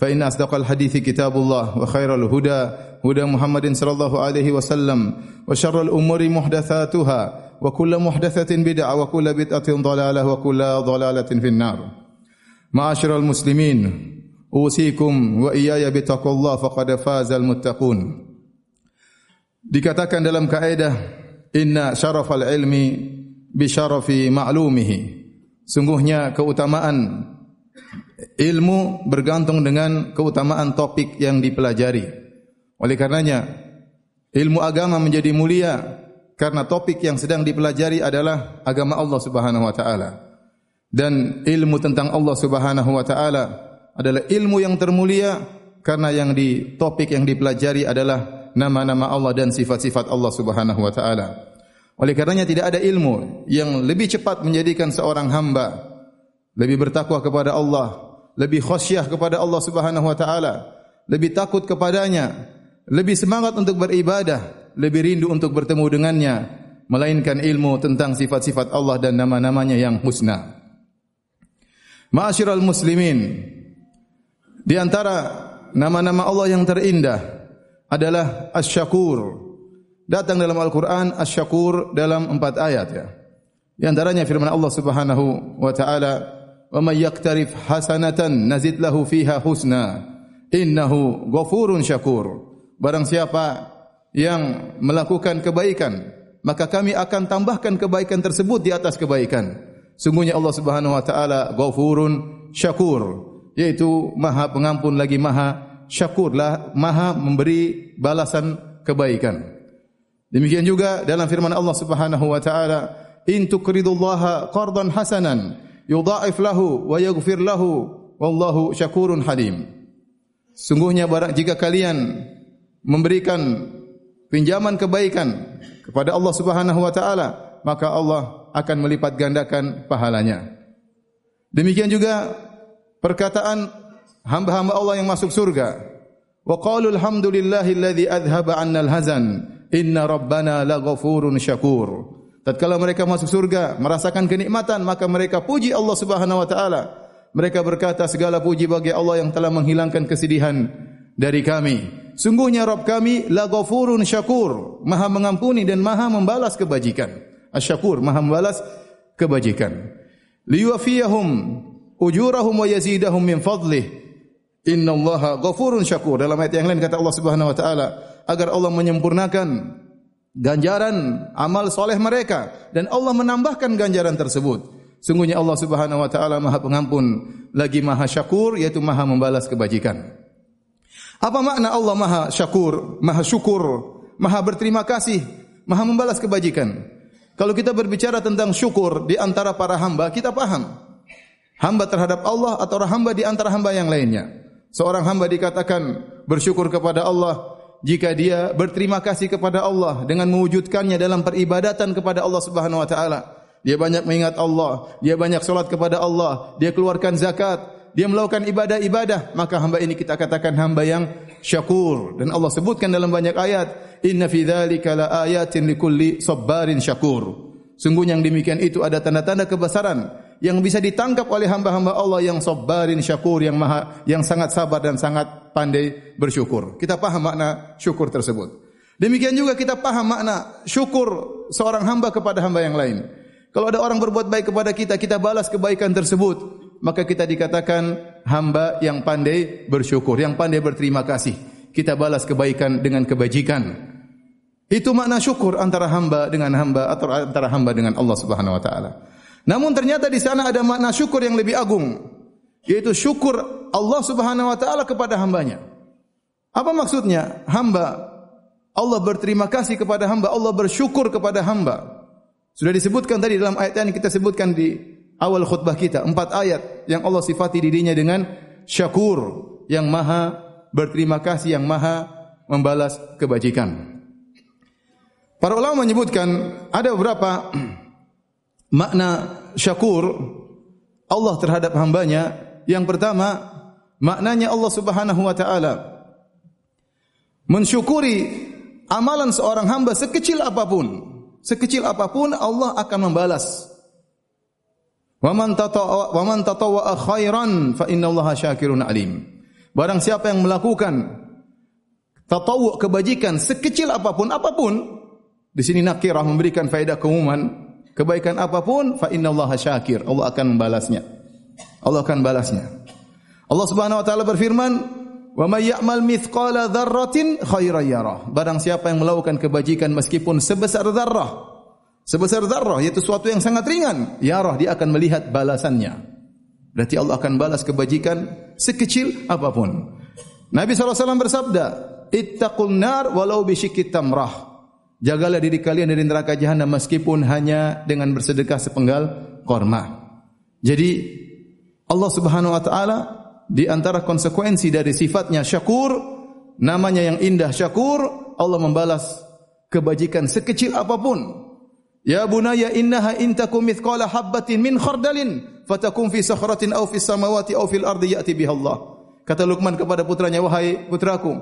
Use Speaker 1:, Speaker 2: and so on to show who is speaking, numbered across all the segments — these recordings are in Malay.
Speaker 1: فإن أصدق الحديث كتاب الله وخير الهدى هدى محمد صلى الله عليه وسلم وشر الأمور محدثاتها وكل محدثة بدعة وكل بدعة ضلالة وكل ضلالة في النار معاشر المسلمين أوصيكم وإياي بتقوى الله فقد فاز المتقون dikatakan dalam kaidah inna syarafal ilmi bi syarafi ma'lumihi sungguhnya keutamaan ilmu bergantung dengan keutamaan topik yang dipelajari. Oleh karenanya, ilmu agama menjadi mulia karena topik yang sedang dipelajari adalah agama Allah Subhanahu wa taala. Dan ilmu tentang Allah Subhanahu wa taala adalah ilmu yang termulia karena yang di topik yang dipelajari adalah nama-nama Allah dan sifat-sifat Allah Subhanahu wa taala. Oleh karenanya tidak ada ilmu yang lebih cepat menjadikan seorang hamba lebih bertakwa kepada Allah, lebih khasyah kepada Allah Subhanahu wa taala, lebih takut kepadanya, lebih semangat untuk beribadah, lebih rindu untuk bertemu dengannya, melainkan ilmu tentang sifat-sifat Allah dan nama-namanya yang husna. Ma'asyiral muslimin, di antara nama-nama Allah yang terindah adalah Asy-Syakur. Datang dalam Al-Qur'an Asy-Syakur dalam empat ayat ya. Di antaranya firman Allah Subhanahu wa taala wa may yaktarif hasanatan nazid lahu fiha husna. Innahu ghafurun syakur. Barang siapa yang melakukan kebaikan maka kami akan tambahkan kebaikan tersebut di atas kebaikan. Sungguhnya Allah Subhanahu wa taala ghafurun syakur. Yaitu maha pengampun lagi maha syakurlah maha memberi balasan kebaikan. Demikian juga dalam firman Allah Subhanahu wa taala in tuqridullaha qardan hasanan yudha'if lahu wa yaghfir lahu wallahu syakurun halim. Sungguhnya barang jika kalian memberikan pinjaman kebaikan kepada Allah Subhanahu wa taala, maka Allah akan melipat gandakan pahalanya. Demikian juga perkataan hamba-hamba Allah yang masuk surga. Wa qalu alhamdulillahilladzi adhhaba 'annal hazan inna rabbana laghafurun syakur. Tatkala mereka masuk surga, merasakan kenikmatan, maka mereka puji Allah Subhanahu wa taala. Mereka berkata segala puji bagi Allah yang telah menghilangkan kesedihan dari kami. Sungguhnya Rabb kami la ghafurun syakur, Maha mengampuni dan Maha membalas kebajikan. Asy-Syakur, Maha membalas kebajikan. Liyuwafiyahum ujurahum wa yazidahum min fadlih. Innallaha ghafurun syakur. Dalam ayat yang lain kata Allah Subhanahu wa taala, agar Allah menyempurnakan ganjaran amal soleh mereka dan Allah menambahkan ganjaran tersebut. Sungguhnya Allah Subhanahu wa taala Maha Pengampun lagi Maha Syakur yaitu Maha membalas kebajikan. Apa makna Allah Maha Syakur, Maha Syukur, Maha berterima kasih, Maha membalas kebajikan? Kalau kita berbicara tentang syukur di antara para hamba, kita paham. Hamba terhadap Allah atau hamba di antara hamba yang lainnya. Seorang hamba dikatakan bersyukur kepada Allah jika dia berterima kasih kepada Allah dengan mewujudkannya dalam peribadatan kepada Allah Subhanahu wa taala. Dia banyak mengingat Allah, dia banyak salat kepada Allah, dia keluarkan zakat, dia melakukan ibadah-ibadah, maka hamba ini kita katakan hamba yang syakur dan Allah sebutkan dalam banyak ayat, inna fi dzalika la ayatin likulli sabarin syakur. Sungguh yang demikian itu ada tanda-tanda kebesaran yang bisa ditangkap oleh hamba-hamba Allah yang sabarin syakur yang maha yang sangat sabar dan sangat pandai bersyukur. Kita paham makna syukur tersebut. Demikian juga kita paham makna syukur seorang hamba kepada hamba yang lain. Kalau ada orang berbuat baik kepada kita, kita balas kebaikan tersebut, maka kita dikatakan hamba yang pandai bersyukur, yang pandai berterima kasih. Kita balas kebaikan dengan kebajikan. Itu makna syukur antara hamba dengan hamba atau antara hamba dengan Allah Subhanahu wa taala. Namun ternyata di sana ada makna syukur yang lebih agung, yaitu syukur Allah Subhanahu wa taala kepada hambanya. Apa maksudnya? Hamba Allah berterima kasih kepada hamba, Allah bersyukur kepada hamba. Sudah disebutkan tadi dalam ayat yang kita sebutkan di awal khutbah kita, empat ayat yang Allah sifati dirinya dengan syakur, yang maha berterima kasih, yang maha membalas kebajikan. Para ulama menyebutkan ada beberapa makna syakur Allah terhadap hambanya. Yang pertama, maknanya Allah Subhanahu wa taala mensyukuri amalan seorang hamba sekecil apapun, sekecil apapun Allah akan membalas. Wa man tatawa wa man tatawa khairan fa innallaha syakirun alim. Barang siapa yang melakukan tatawu kebajikan sekecil apapun apapun di sini nakirah memberikan faedah keumuman. Kebaikan apapun, fa inna Allah syakir. Allah akan membalasnya. Allah akan balasnya. Allah Subhanahu wa taala berfirman, "Wa may ya'mal mithqala dzarratin khairan yarah." Barang siapa yang melakukan kebajikan meskipun sebesar zarrah, sebesar zarrah yaitu sesuatu yang sangat ringan, yarah dia akan melihat balasannya. Berarti Allah akan balas kebajikan sekecil apapun. Nabi SAW bersabda, "Ittaqun nar walau bi tamrah." Jagalah diri kalian dari neraka jahanam meskipun hanya dengan bersedekah sepenggal korma. Jadi Allah Subhanahu wa taala di antara konsekuensi dari sifatnya syakur, namanya yang indah syakur, Allah membalas kebajikan sekecil apapun. Ya bunaya innaha in takum mithqala habatin min khardalin fatakum fi sakhratin aw fi samawati aw fil ardi ya'ti biha Allah. Kata Luqman kepada putranya, wahai putraku,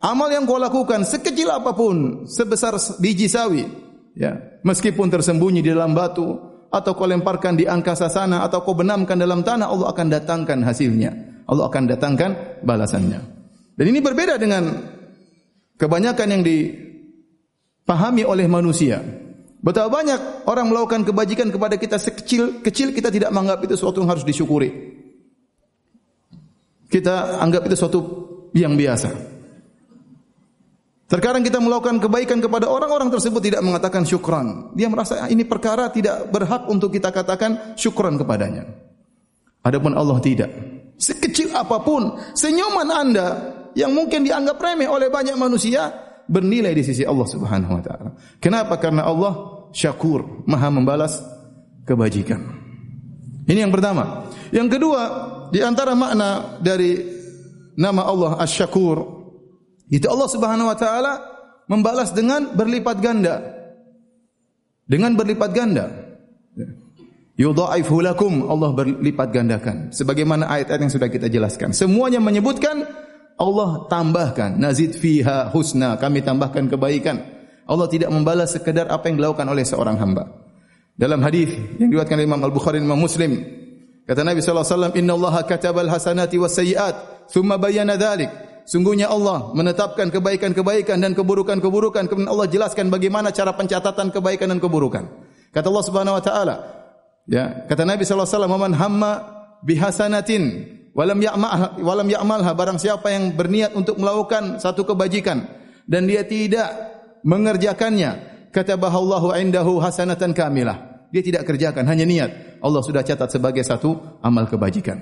Speaker 1: Amal yang kau lakukan sekecil apapun, sebesar biji sawi, ya, meskipun tersembunyi di dalam batu atau kau lemparkan di angkasa sana atau kau benamkan dalam tanah, Allah akan datangkan hasilnya. Allah akan datangkan balasannya. Dan ini berbeda dengan kebanyakan yang dipahami oleh manusia. Betapa banyak orang melakukan kebajikan kepada kita sekecil kecil kita tidak menganggap itu sesuatu yang harus disyukuri. Kita anggap itu sesuatu yang biasa. Terkadang kita melakukan kebaikan kepada orang-orang tersebut tidak mengatakan syukran. Dia merasa ah, ini perkara tidak berhak untuk kita katakan syukran kepadanya. Adapun Allah tidak. Sekecil apapun senyuman Anda yang mungkin dianggap remeh oleh banyak manusia bernilai di sisi Allah Subhanahu wa taala. Kenapa? Karena Allah syakur, Maha membalas kebajikan. Ini yang pertama. Yang kedua, di antara makna dari nama Allah Asy-Syakur itu Allah Subhanahu wa taala membalas dengan berlipat ganda. Dengan berlipat ganda. Yudhaifu lakum Allah berlipat gandakan sebagaimana ayat-ayat yang sudah kita jelaskan. Semuanya menyebutkan Allah tambahkan nazid fiha husna kami tambahkan kebaikan. Allah tidak membalas sekedar apa yang dilakukan oleh seorang hamba. Dalam hadis yang diriwayatkan oleh Imam Al-Bukhari dan Muslim kata Nabi sallallahu alaihi wasallam innallaha katabal hasanati was sayiat thumma bayyana dzalik sungguhnya Allah menetapkan kebaikan-kebaikan dan keburukan-keburukan. Kemudian Allah jelaskan bagaimana cara pencatatan kebaikan dan keburukan. Kata Allah Subhanahu wa taala ya kata Nabi sallallahu alaihi wasallam man hamma bihasanatin walam ya'mal walam ya'malha. Barang siapa yang berniat untuk melakukan satu kebajikan dan dia tidak mengerjakannya kata bahallahu indahu hasanatan kamilah. Dia tidak kerjakan hanya niat. Allah sudah catat sebagai satu amal kebajikan.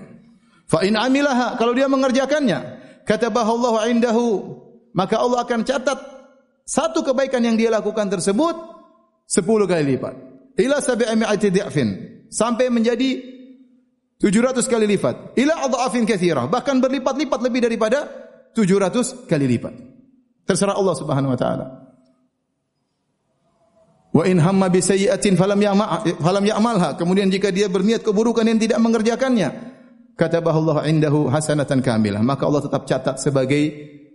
Speaker 1: Fa in amilaha kalau dia mengerjakannya katabahallahu indahu. Maka Allah akan catat satu kebaikan yang dia lakukan tersebut sepuluh kali lipat. Ila sab'i mi'ati dhi'fin sampai menjadi 700 kali lipat. Ila adhafin katsirah bahkan berlipat-lipat lebih daripada 700 kali lipat. Terserah Allah Subhanahu wa taala. Wa in hamma bi sayyi'atin falam ya'malha. Kemudian jika dia berniat keburukan yang tidak mengerjakannya katabahu Allah indahu hasanatan kamilah. Maka Allah tetap catat sebagai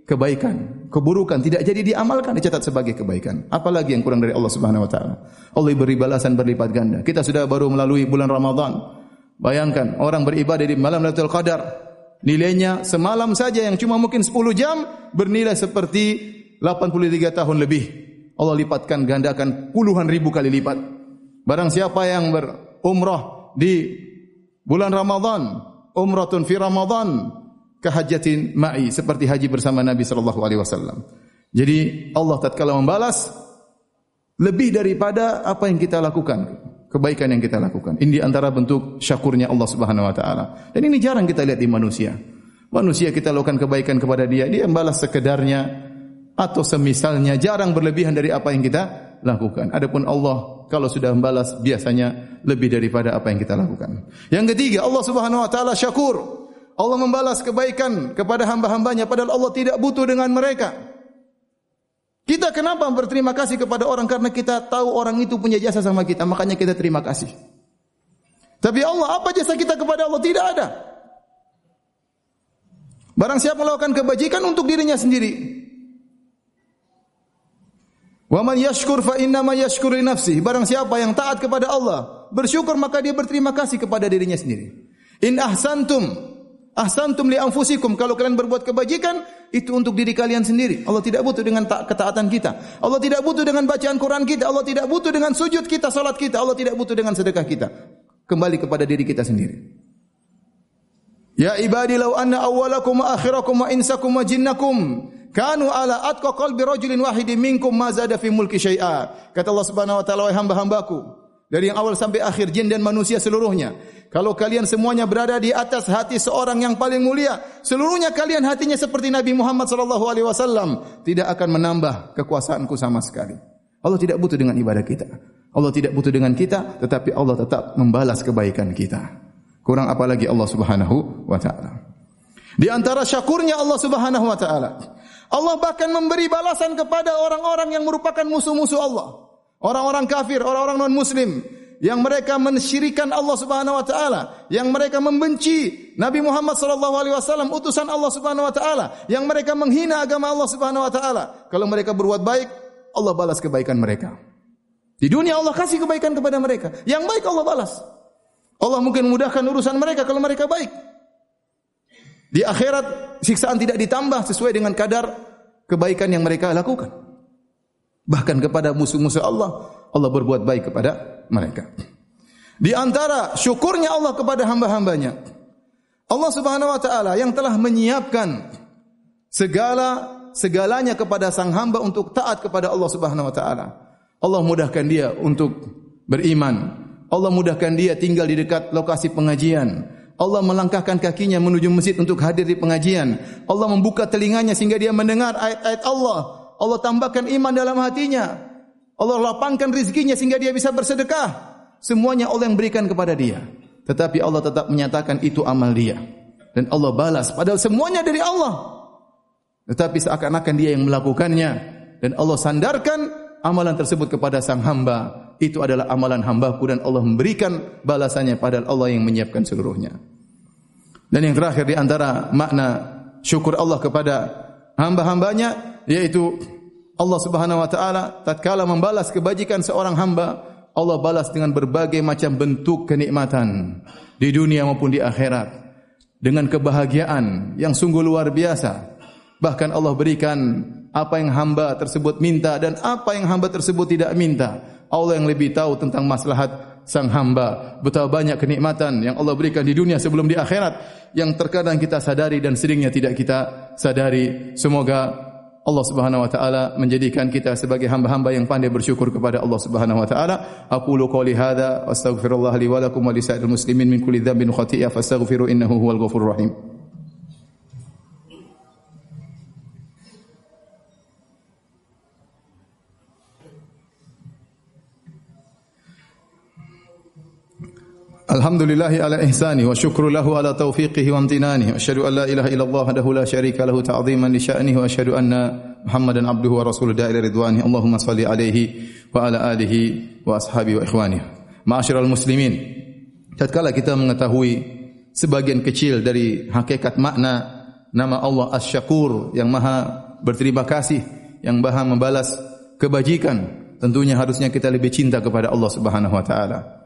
Speaker 1: kebaikan. Keburukan tidak jadi diamalkan dicatat sebagai kebaikan. Apalagi yang kurang dari Allah Subhanahu wa taala? Allah beri balasan berlipat ganda. Kita sudah baru melalui bulan Ramadan. Bayangkan orang beribadah di malam Lailatul Qadar. Nilainya semalam saja yang cuma mungkin 10 jam bernilai seperti 83 tahun lebih. Allah lipatkan gandakan puluhan ribu kali lipat. Barang siapa yang berumrah di bulan Ramadan umratun fi Ramadan kehajatin ma'i seperti haji bersama Nabi sallallahu alaihi wasallam. Jadi Allah tatkala membalas lebih daripada apa yang kita lakukan, kebaikan yang kita lakukan. Ini antara bentuk syakurnya Allah Subhanahu wa taala. Dan ini jarang kita lihat di manusia. Manusia kita lakukan kebaikan kepada dia, dia membalas sekedarnya atau semisalnya jarang berlebihan dari apa yang kita lakukan. Adapun Allah kalau sudah membalas biasanya lebih daripada apa yang kita lakukan. Yang ketiga, Allah Subhanahu wa taala syakur. Allah membalas kebaikan kepada hamba-hambanya padahal Allah tidak butuh dengan mereka. Kita kenapa berterima kasih kepada orang karena kita tahu orang itu punya jasa sama kita, makanya kita terima kasih. Tapi Allah, apa jasa kita kepada Allah? Tidak ada. Barang siapa melakukan kebajikan untuk dirinya sendiri. Wa man yashkur fa inna ma yashkur li nafsihi. Barang siapa yang taat kepada Allah, bersyukur maka dia berterima kasih kepada dirinya sendiri. In ahsantum Ahsantum li anfusikum kalau kalian berbuat kebajikan itu untuk diri kalian sendiri. Allah tidak butuh dengan ketaatan kita. Allah tidak butuh dengan bacaan Quran kita. Allah tidak butuh dengan sujud kita, salat kita. Allah tidak butuh dengan sedekah kita. Kembali kepada diri kita sendiri. Ya ibadi law anna awwalakum wa akhirakum wa insakum wa jinnakum kanu ala atqa qalbi rajulin wahidin minkum ma zada fi mulki syai'a. Kata Allah Subhanahu wa taala wahai hamba-hambaku dari yang awal sampai akhir jin dan manusia seluruhnya kalau kalian semuanya berada di atas hati seorang yang paling mulia, seluruhnya kalian hatinya seperti Nabi Muhammad sallallahu alaihi wasallam, tidak akan menambah kekuasaanku sama sekali. Allah tidak butuh dengan ibadah kita. Allah tidak butuh dengan kita, tetapi Allah tetap membalas kebaikan kita. Kurang apa lagi Allah Subhanahu wa taala. Di antara syakurnya Allah Subhanahu wa taala, Allah bahkan memberi balasan kepada orang-orang yang merupakan musuh-musuh Allah. Orang-orang kafir, orang-orang non-muslim yang mereka mensyirikan Allah Subhanahu wa taala, yang mereka membenci Nabi Muhammad sallallahu alaihi wasallam utusan Allah Subhanahu wa taala, yang mereka menghina agama Allah Subhanahu wa taala. Kalau mereka berbuat baik, Allah balas kebaikan mereka. Di dunia Allah kasih kebaikan kepada mereka. Yang baik Allah balas. Allah mungkin mudahkan urusan mereka kalau mereka baik. Di akhirat siksaan tidak ditambah sesuai dengan kadar kebaikan yang mereka lakukan. Bahkan kepada musuh-musuh Allah, Allah berbuat baik kepada mereka. Di antara syukurnya Allah kepada hamba-hambanya. Allah subhanahu wa ta'ala yang telah menyiapkan segala segalanya kepada sang hamba untuk taat kepada Allah subhanahu wa ta'ala. Allah mudahkan dia untuk beriman. Allah mudahkan dia tinggal di dekat lokasi pengajian. Allah melangkahkan kakinya menuju masjid untuk hadir di pengajian. Allah membuka telinganya sehingga dia mendengar ayat-ayat Allah. Allah tambahkan iman dalam hatinya. Allah lapangkan rizkinya sehingga dia bisa bersedekah. Semuanya Allah yang berikan kepada dia. Tetapi Allah tetap menyatakan itu amal dia. Dan Allah balas. Padahal semuanya dari Allah. Tetapi seakan-akan dia yang melakukannya. Dan Allah sandarkan amalan tersebut kepada sang hamba. Itu adalah amalan hambaku dan Allah memberikan balasannya padahal Allah yang menyiapkan seluruhnya. Dan yang terakhir di antara makna syukur Allah kepada hamba-hambanya yaitu Allah Subhanahu wa taala tatkala membalas kebajikan seorang hamba, Allah balas dengan berbagai macam bentuk kenikmatan di dunia maupun di akhirat. Dengan kebahagiaan yang sungguh luar biasa. Bahkan Allah berikan apa yang hamba tersebut minta dan apa yang hamba tersebut tidak minta. Allah yang lebih tahu tentang maslahat sang hamba. Betapa banyak kenikmatan yang Allah berikan di dunia sebelum di akhirat yang terkadang kita sadari dan seringnya tidak kita sadari. Semoga Allah Subhanahu wa taala menjadikan kita sebagai hamba-hamba yang pandai bersyukur kepada Allah Subhanahu wa taala. Aku lu qouli hadza astaghfirullah li wa lakum wa li sa'iril muslimin min kulli dhanbin khati'ah fastaghfiru innahu huwal ghafurur rahim. Alhamdulillahi ala ihsani wa syukru lahu ala taufiqihi wa amtinani. Asyhadu an la ilaha illallah wahdahu la syarika lahu ta'dhiman li sya'nihi wa asyhadu anna Muhammadan abduhu wa rasuluhu da'ila ridwanihi. Allahumma salli alaihi wa ala alihi wa ashabi wa ikhwani. Ma'asyiral muslimin. Tatkala kita mengetahui sebagian kecil dari hakikat makna nama Allah Asy-Syakur yang Maha berterima kasih, yang Maha membalas kebajikan, tentunya harusnya kita lebih cinta kepada Allah Subhanahu wa taala.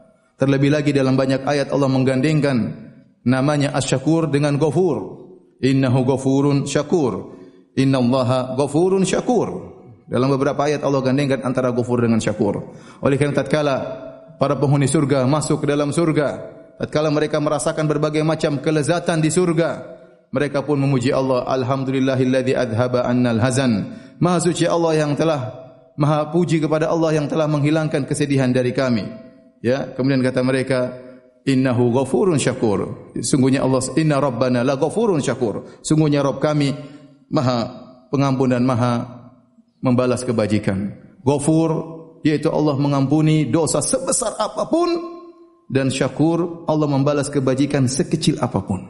Speaker 1: Terlebih lagi dalam banyak ayat Allah menggandengkan namanya Asy-Syakur dengan Ghafur. Innahu Ghafurun Syakur. Innallaha Ghafurun Syakur. Dalam beberapa ayat Allah gandengkan antara Ghafur dengan Syakur. Oleh karena tatkala para penghuni surga masuk ke dalam surga, tatkala mereka merasakan berbagai macam kelezatan di surga, mereka pun memuji Allah, alhamdulillahilladzi adhaba annal hazan. Maha suci Allah yang telah maha puji kepada Allah yang telah menghilangkan kesedihan dari kami. Ya, kemudian kata mereka, innahu ghafurun syakur. Sungguhnya Allah inna rabbana la ghafurun syakur. Sungguhnya Rabb kami maha pengampun dan maha membalas kebajikan. Ghafur yaitu Allah mengampuni dosa sebesar apapun dan syakur Allah membalas kebajikan sekecil apapun.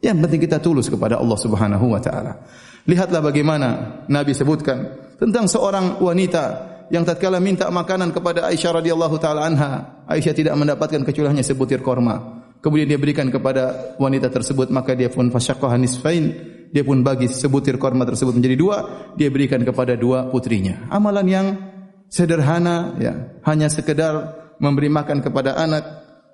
Speaker 1: Yang penting kita tulus kepada Allah Subhanahu wa taala. Lihatlah bagaimana Nabi sebutkan tentang seorang wanita yang tatkala minta makanan kepada Aisyah radhiyallahu taala anha, Aisyah tidak mendapatkan kecuali hanya sebutir korma. Kemudian dia berikan kepada wanita tersebut, maka dia pun fasyaqaha nisfain, dia pun bagi sebutir korma tersebut menjadi dua, dia berikan kepada dua putrinya. Amalan yang sederhana ya, hanya sekedar memberi makan kepada anak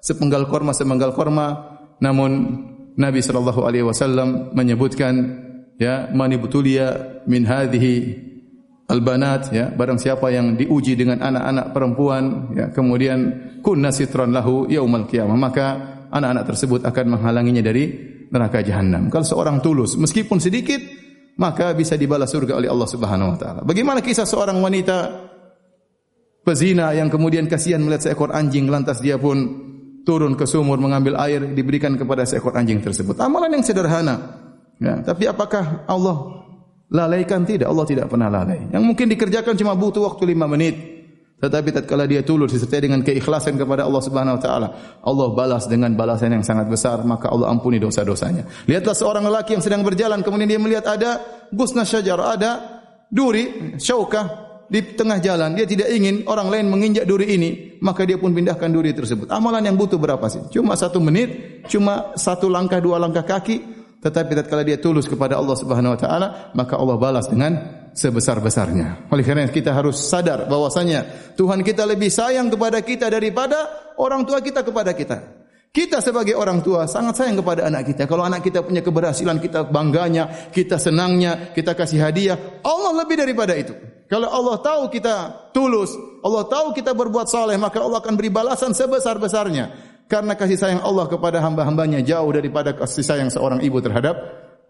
Speaker 1: sepenggal korma sepenggal korma, namun Nabi sallallahu alaihi wasallam menyebutkan ya mani butulia min hadhihi albanat ya barang siapa yang diuji dengan anak-anak perempuan ya kemudian kunna sitran lahu yaumal qiyamah maka anak-anak tersebut akan menghalanginya dari neraka jahanam kalau seorang tulus meskipun sedikit maka bisa dibalas surga oleh Allah Subhanahu wa taala. Bagaimana kisah seorang wanita pezina yang kemudian kasihan melihat seekor anjing lantas dia pun turun ke sumur mengambil air diberikan kepada seekor anjing tersebut? Amalan yang sederhana ya tapi apakah Allah Lalaikan tidak, Allah tidak pernah lalai. Yang mungkin dikerjakan cuma butuh waktu lima menit. Tetapi tatkala dia tulus disertai dengan keikhlasan kepada Allah Subhanahu wa taala, Allah balas dengan balasan yang sangat besar, maka Allah ampuni dosa-dosanya. Lihatlah seorang lelaki yang sedang berjalan kemudian dia melihat ada gusna syajar, ada duri, syaukah di tengah jalan, dia tidak ingin orang lain menginjak duri ini, maka dia pun pindahkan duri tersebut. Amalan yang butuh berapa sih? Cuma satu menit, cuma satu langkah, dua langkah kaki, tetapi tatkala dia tulus kepada Allah Subhanahu wa taala, maka Allah balas dengan sebesar-besarnya. Oleh karena kita harus sadar bahwasanya Tuhan kita lebih sayang kepada kita daripada orang tua kita kepada kita. Kita sebagai orang tua sangat sayang kepada anak kita. Kalau anak kita punya keberhasilan, kita bangganya, kita senangnya, kita kasih hadiah. Allah lebih daripada itu. Kalau Allah tahu kita tulus, Allah tahu kita berbuat saleh, maka Allah akan beri balasan sebesar-besarnya karena kasih sayang Allah kepada hamba-hambanya jauh daripada kasih sayang seorang ibu terhadap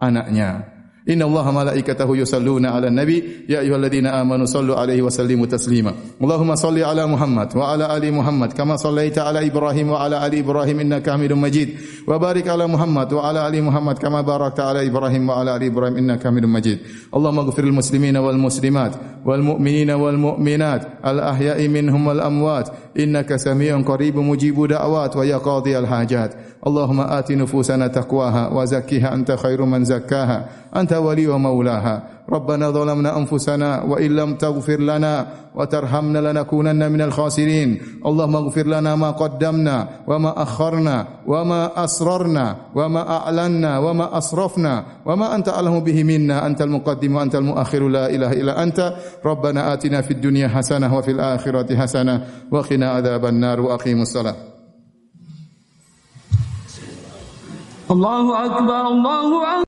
Speaker 1: anaknya. Inna Allah malaikatahu yusalluna ala nabi. Ya ayuhalladina amanu sallu alaihi wa sallimu taslima. Allahumma salli ala Muhammad Wa ala ali Muhammad Kama sallaita ala Ibrahim Wa ala ali Ibrahim Innaka hamidun majid. Wa barik ala Muhammad Wa ala ali Muhammad Kama barakta ala Ibrahim Wa ala ali Ibrahim Innaka hamidun majid. Allahumma gufir muslimina wal muslimat Wal mu'minina wal mu'minat Al ahya'i minhum wal amwat innaka samiyun qaribu mujibu da'wat wa ya qadhi al hajat allahumma ati nufusana taqwaha wa zakkiha anta khairu man zakkaha anta wa maulaha ربنا ظلمنا أنفسنا وإن لم تغفر لنا وترحمنا لنكونن من الخاسرين. اللهم اغفر لنا ما قدمنا وما أخرنا وما أسررنا وما أعلنا وما أسرفنا وما أنت أعلم به منا. أنت المقدم وأنت المؤخر. لا إله إلا أنت. ربنا آتنا في الدنيا حسنة وفي الآخرة حسنة وقنا عذاب النار وأقيموا الصلاة. الله أكبر الله أكبر.